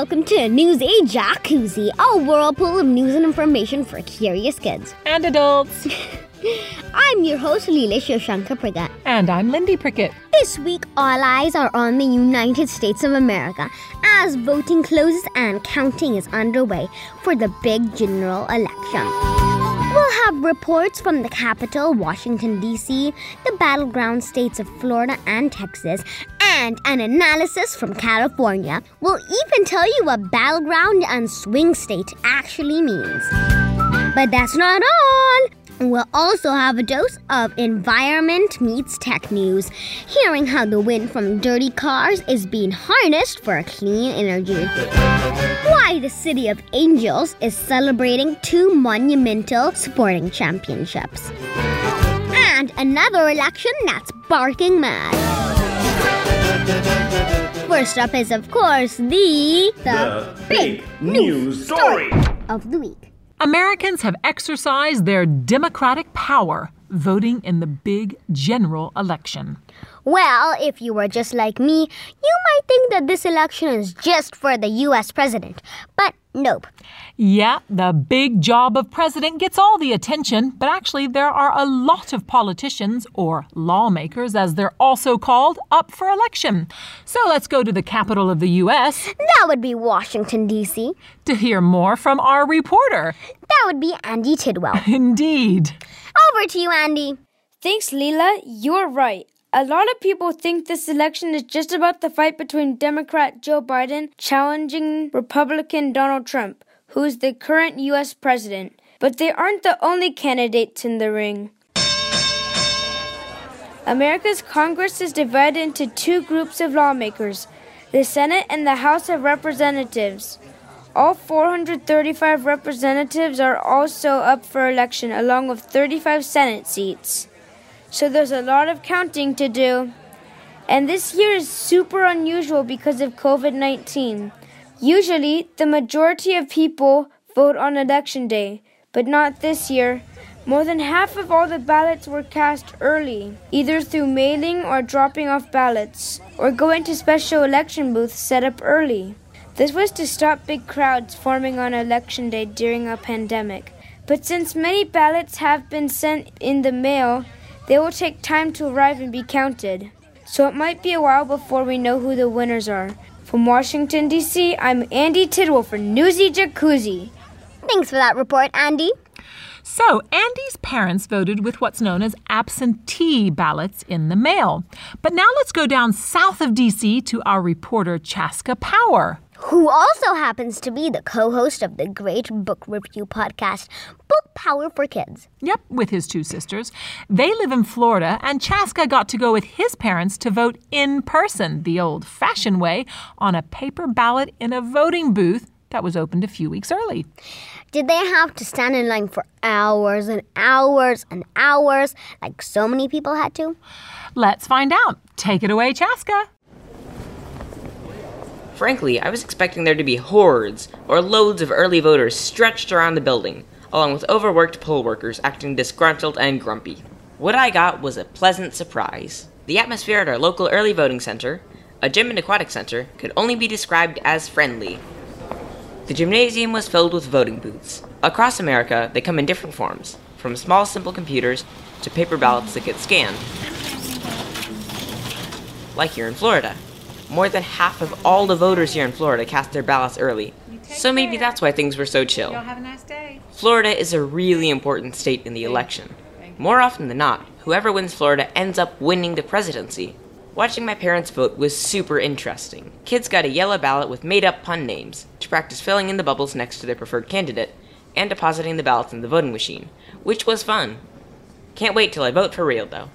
welcome to Newsy Jacuzzi, a whirlpool of news and information for curious kids. And adults. I'm your host, Leela Shoshankar Prickett. And I'm Lindy Prickett. This week, all eyes are on the United States of America as voting closes and counting is underway for the big general election. We'll have reports from the capital, Washington, D.C., the battleground states of Florida and Texas, and an analysis from California. We'll even tell you what battleground and swing state actually means. But that's not all. We'll also have a dose of environment meets tech news, hearing how the wind from dirty cars is being harnessed for clean energy. Why the City of Angels is celebrating two monumental sporting championships. And another election that's barking mad. First up is, of course, the the, big news story. of the week. Americans have exercised their democratic power voting in the big general election. Well, if you were just like me, you might think that this election is just for the US president. But nope. Yeah, the big job of president gets all the attention, but actually, there are a lot of politicians, or lawmakers as they're also called, up for election. So let's go to the capital of the U.S. That would be Washington, D.C. to hear more from our reporter. That would be Andy Tidwell. Indeed. Over to you, Andy. Thanks, Leela. You're right. A lot of people think this election is just about the fight between Democrat Joe Biden challenging Republican Donald Trump, who is the current U.S. president. But they aren't the only candidates in the ring. America's Congress is divided into two groups of lawmakers the Senate and the House of Representatives. All 435 representatives are also up for election, along with 35 Senate seats. So there's a lot of counting to do. And this year is super unusual because of COVID 19. Usually, the majority of people vote on election day, but not this year. More than half of all the ballots were cast early, either through mailing or dropping off ballots, or going to special election booths set up early. This was to stop big crowds forming on election day during a pandemic. But since many ballots have been sent in the mail, they will take time to arrive and be counted. So it might be a while before we know who the winners are. From Washington, D.C., I'm Andy Tidwell for Newsy Jacuzzi. Thanks for that report, Andy. So, Andy's parents voted with what's known as absentee ballots in the mail. But now let's go down south of DC to our reporter, Chaska Power. Who also happens to be the co host of the great book review podcast, Book Power for Kids. Yep, with his two sisters. They live in Florida, and Chaska got to go with his parents to vote in person, the old fashioned way, on a paper ballot in a voting booth that was opened a few weeks early. Did they have to stand in line for hours and hours and hours, like so many people had to? Let's find out. Take it away, Chaska. Frankly, I was expecting there to be hordes or loads of early voters stretched around the building, along with overworked poll workers acting disgruntled and grumpy. What I got was a pleasant surprise. The atmosphere at our local early voting center, a gym and aquatic center, could only be described as friendly. The gymnasium was filled with voting booths. Across America, they come in different forms, from small simple computers to paper ballots that get scanned. Like here in Florida. More than half of all the voters here in Florida cast their ballots early. So maybe that's why things were so chill. Y'all have a nice day. Florida is a really important state in the election. More often than not, whoever wins Florida ends up winning the presidency. Watching my parents vote was super interesting. Kids got a yellow ballot with made up pun names to practice filling in the bubbles next to their preferred candidate and depositing the ballots in the voting machine, which was fun. Can't wait till I vote for real, though.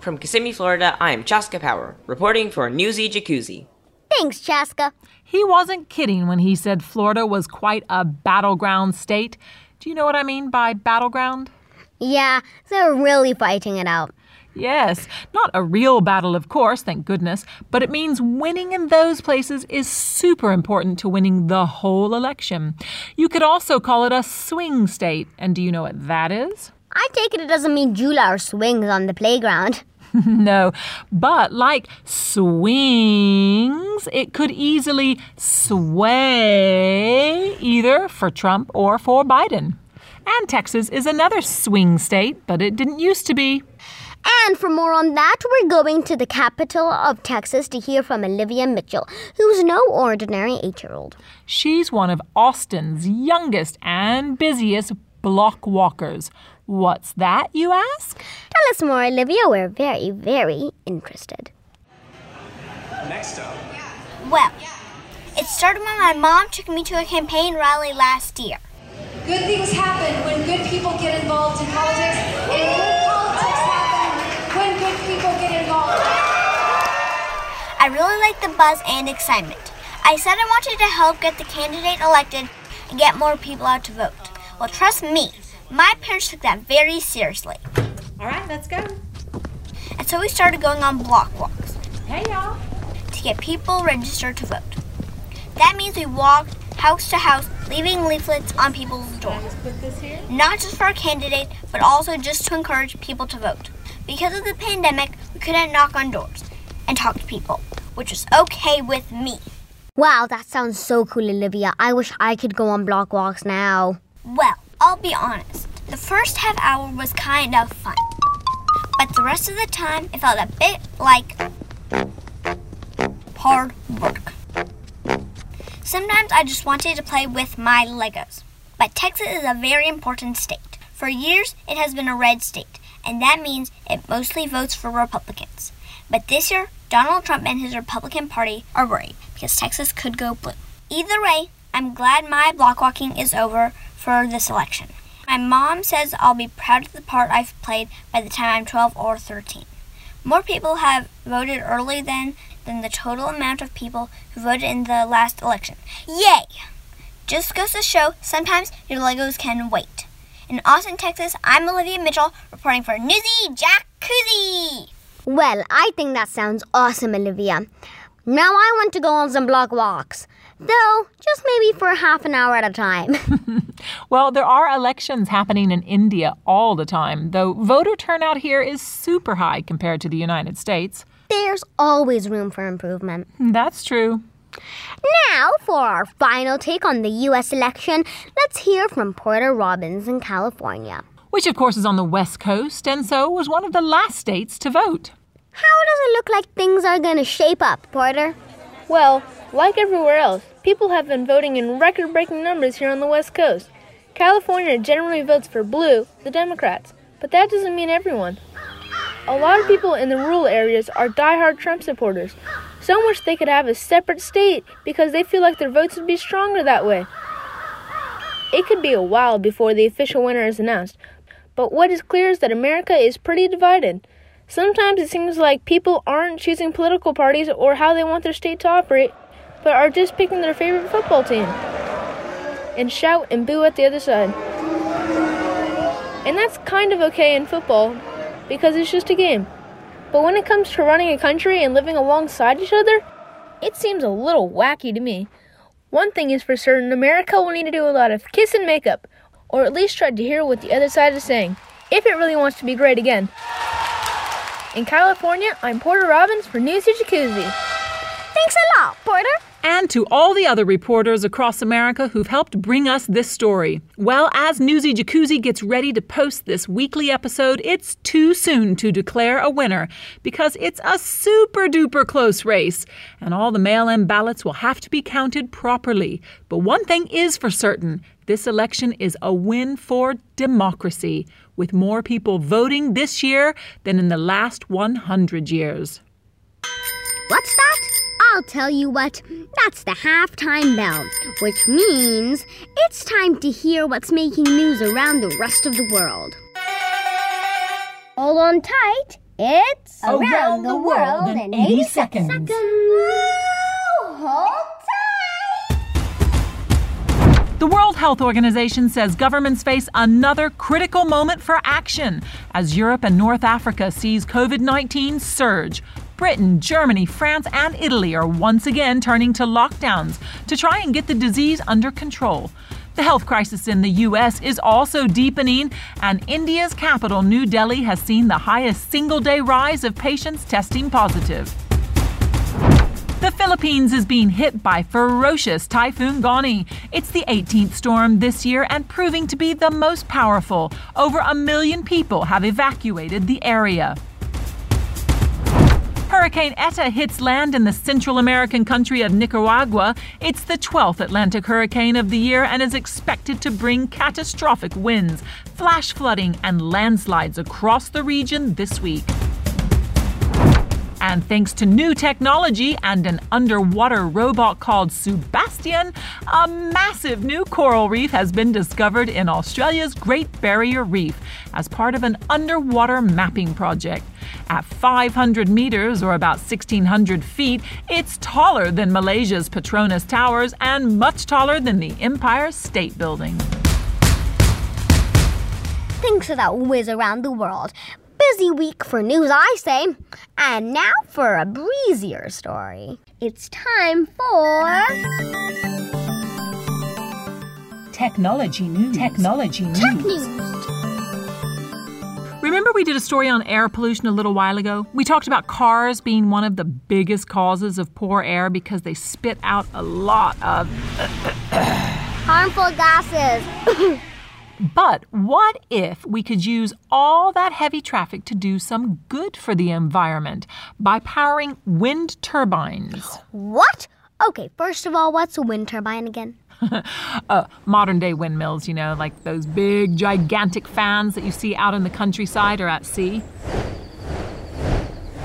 From Kissimmee, Florida, I am Chaska Power, reporting for Newsy Jacuzzi. Thanks, Chaska. He wasn't kidding when he said Florida was quite a battleground state. Do you know what I mean by battleground? Yeah, they're really fighting it out. Yes, not a real battle, of course, thank goodness, but it means winning in those places is super important to winning the whole election. You could also call it a swing state, and do you know what that is? I take it it doesn't mean Jula or swings on the playground. no, but like swings, it could easily sway either for Trump or for Biden. And Texas is another swing state, but it didn't used to be. And for more on that, we're going to the capital of Texas to hear from Olivia Mitchell, who's no ordinary eight year old. She's one of Austin's youngest and busiest block walkers. What's that, you ask? Tell us more, Olivia. We're very, very interested. Next up. Well, it started when my mom took me to a campaign rally last year. Good things happen when good people get involved in politics, and good politics happen when good people get involved. I really liked the buzz and excitement. I said I wanted to help get the candidate elected and get more people out to vote. Well, trust me, my parents took that very seriously. All right, let's go. And so we started going on block walks Hey, y'all. to get people registered to vote. That means we walked house to house, leaving leaflets on people's doors. Put this here. Not just for our candidate, but also just to encourage people to vote. Because of the pandemic, we couldn't knock on doors and talk to people, which was okay with me. Wow, that sounds so cool, Olivia. I wish I could go on block walks now. Well, I'll be honest. The first half hour was kind of fun. But the rest of the time, it felt a bit like hard work. Sometimes I just wanted to play with my Legos. But Texas is a very important state. For years, it has been a red state, and that means it mostly votes for Republicans. But this year, Donald Trump and his Republican Party are worried because Texas could go blue. Either way, I'm glad my block walking is over for this election. My mom says I'll be proud of the part I've played by the time I'm 12 or 13. More people have voted early than than the total amount of people who voted in the last election. Yay! Just goes to show sometimes your Legos can wait. In Austin, Texas, I'm Olivia Mitchell reporting for Newsy Jacuzzi. Well, I think that sounds awesome, Olivia. Now I want to go on some block walks. Though, just maybe for half an hour at a time. Well, there are elections happening in India all the time, though voter turnout here is super high compared to the United States. There's always room for improvement. That's true. Now, for our final take on the U.S. election, let's hear from Porter Robbins in California. Which, of course, is on the West Coast, and so was one of the last states to vote. How does it look like things are going to shape up, Porter? Well, like everywhere else, people have been voting in record breaking numbers here on the West Coast. California generally votes for blue, the Democrats, but that doesn't mean everyone. A lot of people in the rural areas are diehard Trump supporters. so much they could have a separate state because they feel like their votes would be stronger that way. It could be a while before the official winner is announced, but what is clear is that America is pretty divided. Sometimes it seems like people aren't choosing political parties or how they want their state to operate, but are just picking their favorite football team and shout and boo at the other side. And that's kind of okay in football because it's just a game. But when it comes to running a country and living alongside each other, it seems a little wacky to me. One thing is for certain America will need to do a lot of kiss and makeup, or at least try to hear what the other side is saying, if it really wants to be great again. In California, I'm Porter Robbins for Newsy Jacuzzi. Thanks a lot, Porter. And to all the other reporters across America who've helped bring us this story. Well, as Newsy Jacuzzi gets ready to post this weekly episode, it's too soon to declare a winner because it's a super duper close race, and all the mail in ballots will have to be counted properly. But one thing is for certain this election is a win for democracy, with more people voting this year than in the last 100 years. What's that? I'll tell you what. That's the halftime bell, which means it's time to hear what's making news around the rest of the world. Hold on tight. It's Around the World in 80 Seconds. Hold tight. The World Health Organization says governments face another critical moment for action as Europe and North Africa sees COVID 19 surge. Britain, Germany, France, and Italy are once again turning to lockdowns to try and get the disease under control. The health crisis in the U.S. is also deepening, and India's capital, New Delhi, has seen the highest single day rise of patients testing positive. The Philippines is being hit by ferocious Typhoon Goni. It's the 18th storm this year and proving to be the most powerful. Over a million people have evacuated the area. Hurricane Eta hits land in the Central American country of Nicaragua. It's the 12th Atlantic hurricane of the year and is expected to bring catastrophic winds, flash flooding, and landslides across the region this week. And thanks to new technology and an underwater robot called Sebastian, a massive new coral reef has been discovered in Australia's Great Barrier Reef as part of an underwater mapping project. At 500 meters, or about 1,600 feet, it's taller than Malaysia's Petronas Towers and much taller than the Empire State Building. Thanks for that whiz around the world. Busy week for news, I say. And now for a breezier story. It's time for. Technology news. Technology news. Tech news. Remember, we did a story on air pollution a little while ago? We talked about cars being one of the biggest causes of poor air because they spit out a lot of. Harmful gases. But what if we could use all that heavy traffic to do some good for the environment by powering wind turbines? what? Okay, first of all, what's a wind turbine again? uh, modern day windmills, you know, like those big, gigantic fans that you see out in the countryside or at sea.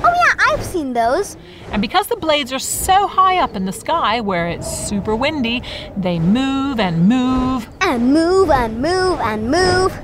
Oh, yeah, I've seen those. And because the blades are so high up in the sky where it's super windy, they move and move. And move and move and move.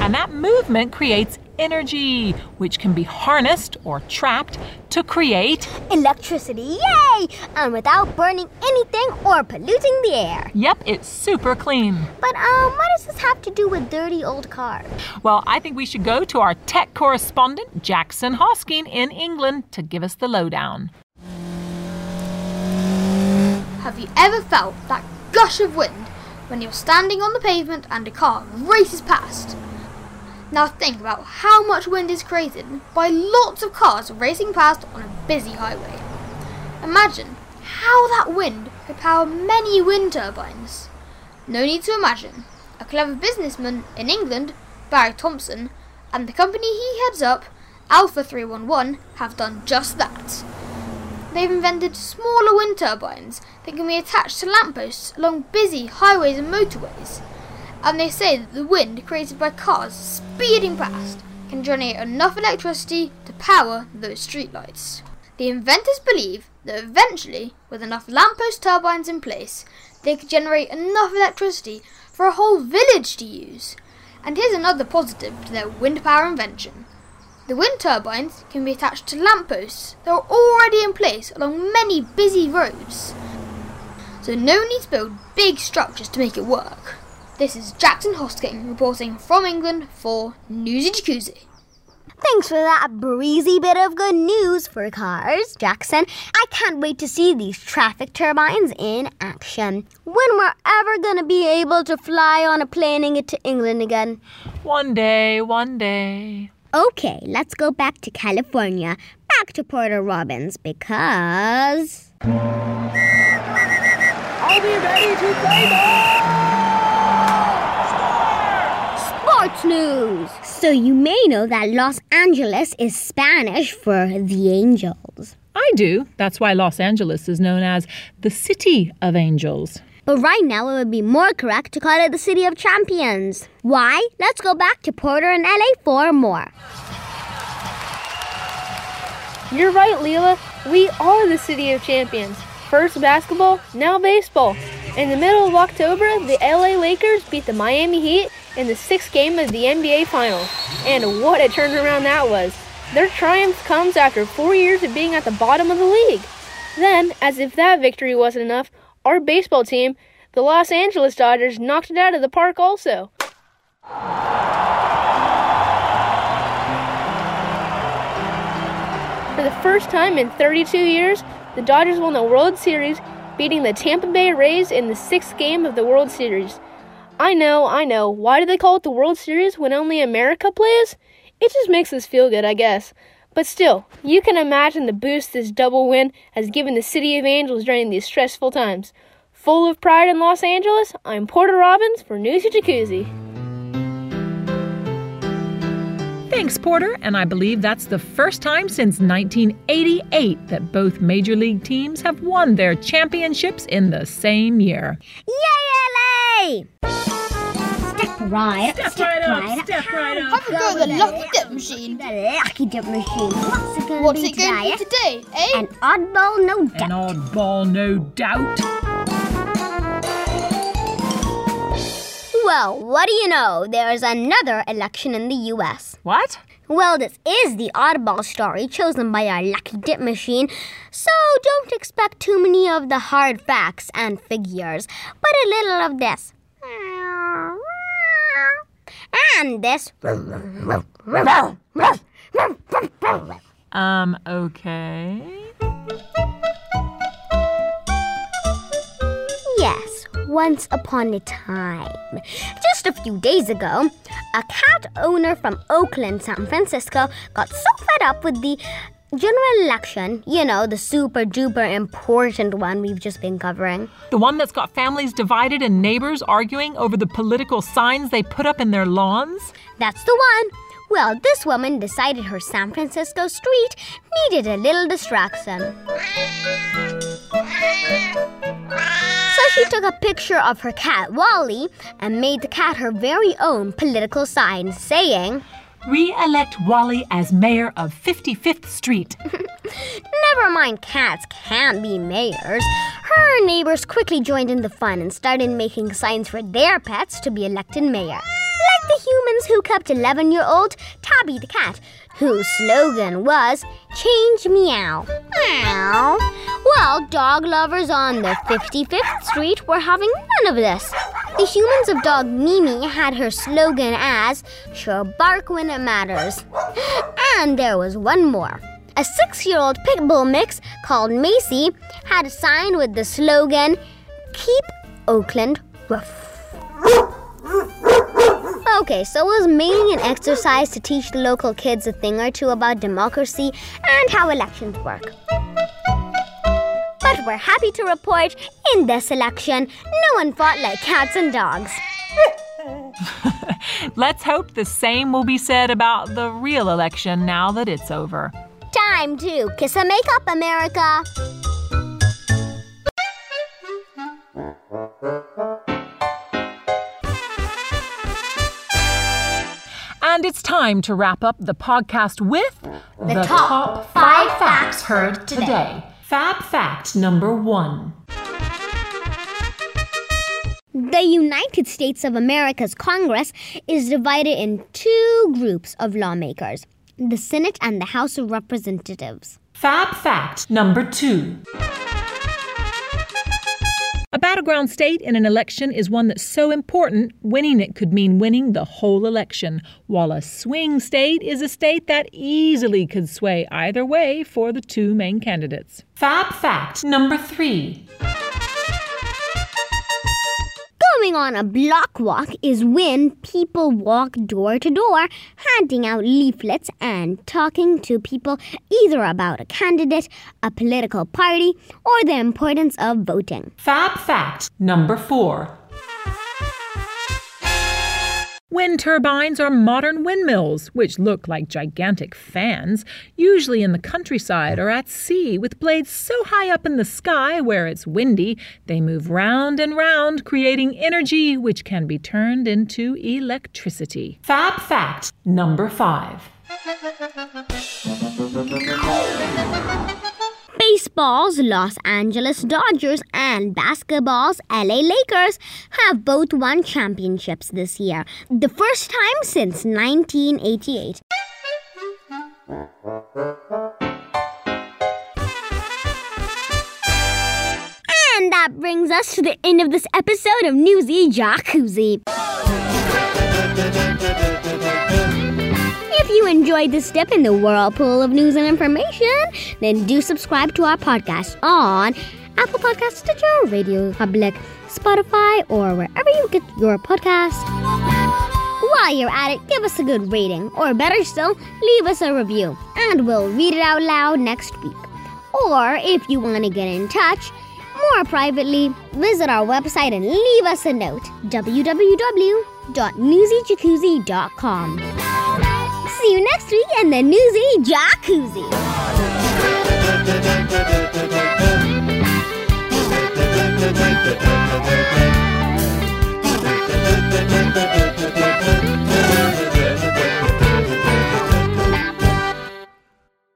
And that movement creates energy, which can be harnessed or trapped to create. Electricity, yay! And without burning anything or polluting the air. Yep, it's super clean. But, um, what does this have to do with dirty old cars? Well, I think we should go to our tech correspondent, Jackson Hosking, in England to give us the lowdown. Have you ever felt that gush of wind when you're standing on the pavement and a car races past? Now think about how much wind is created by lots of cars racing past on a busy highway. Imagine how that wind could power many wind turbines. No need to imagine. A clever businessman in England, Barry Thompson, and the company he heads up, Alpha 311, have done just that. They've invented smaller wind turbines that can be attached to lampposts along busy highways and motorways. And they say that the wind created by cars speeding past can generate enough electricity to power those streetlights. The inventors believe that eventually, with enough lamppost turbines in place, they could generate enough electricity for a whole village to use. And here's another positive to their wind power invention. The wind turbines can be attached to lampposts that are already in place along many busy roads. So no need to build big structures to make it work. This is Jackson Hosking reporting from England for Newsy Jacuzzi. Thanks for that breezy bit of good news for cars, Jackson. I can't wait to see these traffic turbines in action. When we're ever gonna be able to fly on a plane and get to England again? One day, one day. Okay, let's go back to California, back to Porter Robbins, because. I'll be ready to play Sports news! So, you may know that Los Angeles is Spanish for the Angels. I do. That's why Los Angeles is known as the City of Angels. But right now, it would be more correct to call it the City of Champions. Why? Let's go back to Porter and LA for more. You're right, Leela. We are the City of Champions. First basketball, now baseball. In the middle of October, the LA Lakers beat the Miami Heat in the sixth game of the NBA Finals. And what a turnaround that was! Their triumph comes after four years of being at the bottom of the league. Then, as if that victory wasn't enough, our baseball team, the Los Angeles Dodgers, knocked it out of the park also. For the first time in 32 years, the Dodgers won the World Series, beating the Tampa Bay Rays in the sixth game of the World Series. I know, I know. Why do they call it the World Series when only America plays? It just makes us feel good, I guess. But still, you can imagine the boost this double win has given the City of Angels during these stressful times. Full of pride in Los Angeles, I'm Porter Robbins for Newsy Jacuzzi. Thanks, Porter, and I believe that's the first time since 1988 that both Major League teams have won their championships in the same year. Yay, LA! Step right Step right up, step right up. Have a go at the lucky dip machine. The lucky dip machine. What's it gonna What's be it going to today? be today, eh? An oddball, no doubt. An oddball, no doubt. Well, what do you know? There's another election in the US. What? Well, this is the oddball story chosen by our lucky dip machine, so don't expect too many of the hard facts and figures, but a little of this. And this. Um, okay. Once upon a time. Just a few days ago, a cat owner from Oakland, San Francisco, got so fed up with the general election, you know, the super duper important one we've just been covering. The one that's got families divided and neighbors arguing over the political signs they put up in their lawns? That's the one. Well, this woman decided her San Francisco street needed a little distraction. So she took a picture of her cat, Wally, and made the cat her very own political sign saying, Re elect Wally as mayor of 55th Street. Never mind, cats can't be mayors. Her neighbors quickly joined in the fun and started making signs for their pets to be elected mayor. Like the humans who kept 11 year old Tabby the cat, whose slogan was Change Meow. Meow. Well, dog lovers on the 55th Street were having none of this. The humans of dog Mimi had her slogan as Sure bark when it matters. And there was one more. A six year old pit bull mix called Macy had a sign with the slogan Keep Oakland Rough. Okay, so it was mainly an exercise to teach the local kids a thing or two about democracy and how elections work. But we're happy to report in this election, no one fought like cats and dogs. Let's hope the same will be said about the real election now that it's over. Time to kiss and make up, America. And it's time to wrap up the podcast with The top five facts heard today. Fab fact number one. The United States of America's Congress is divided in two groups of lawmakers the Senate and the House of Representatives. Fab fact number two. A battleground state in an election is one that's so important, winning it could mean winning the whole election, while a swing state is a state that easily could sway either way for the two main candidates. Fab fact number three. Going on a block walk is when people walk door to door, handing out leaflets and talking to people either about a candidate, a political party, or the importance of voting. Fab fact number four. Wind turbines are modern windmills, which look like gigantic fans, usually in the countryside or at sea, with blades so high up in the sky where it's windy, they move round and round, creating energy which can be turned into electricity. Fab fact number five. Baseball's Los Angeles Dodgers and basketball's LA Lakers have both won championships this year, the first time since 1988. And that brings us to the end of this episode of Newsy Jacuzzi. If you enjoyed this step in the whirlpool of news and information, then do subscribe to our podcast on Apple Podcasts, Stitcher, Radio Public, Spotify, or wherever you get your podcast. While you're at it, give us a good rating, or better still, leave us a review, and we'll read it out loud next week. Or if you want to get in touch more privately, visit our website and leave us a note www.newsyjacuzzi.com. See you next week in the Newsy Jacuzzi.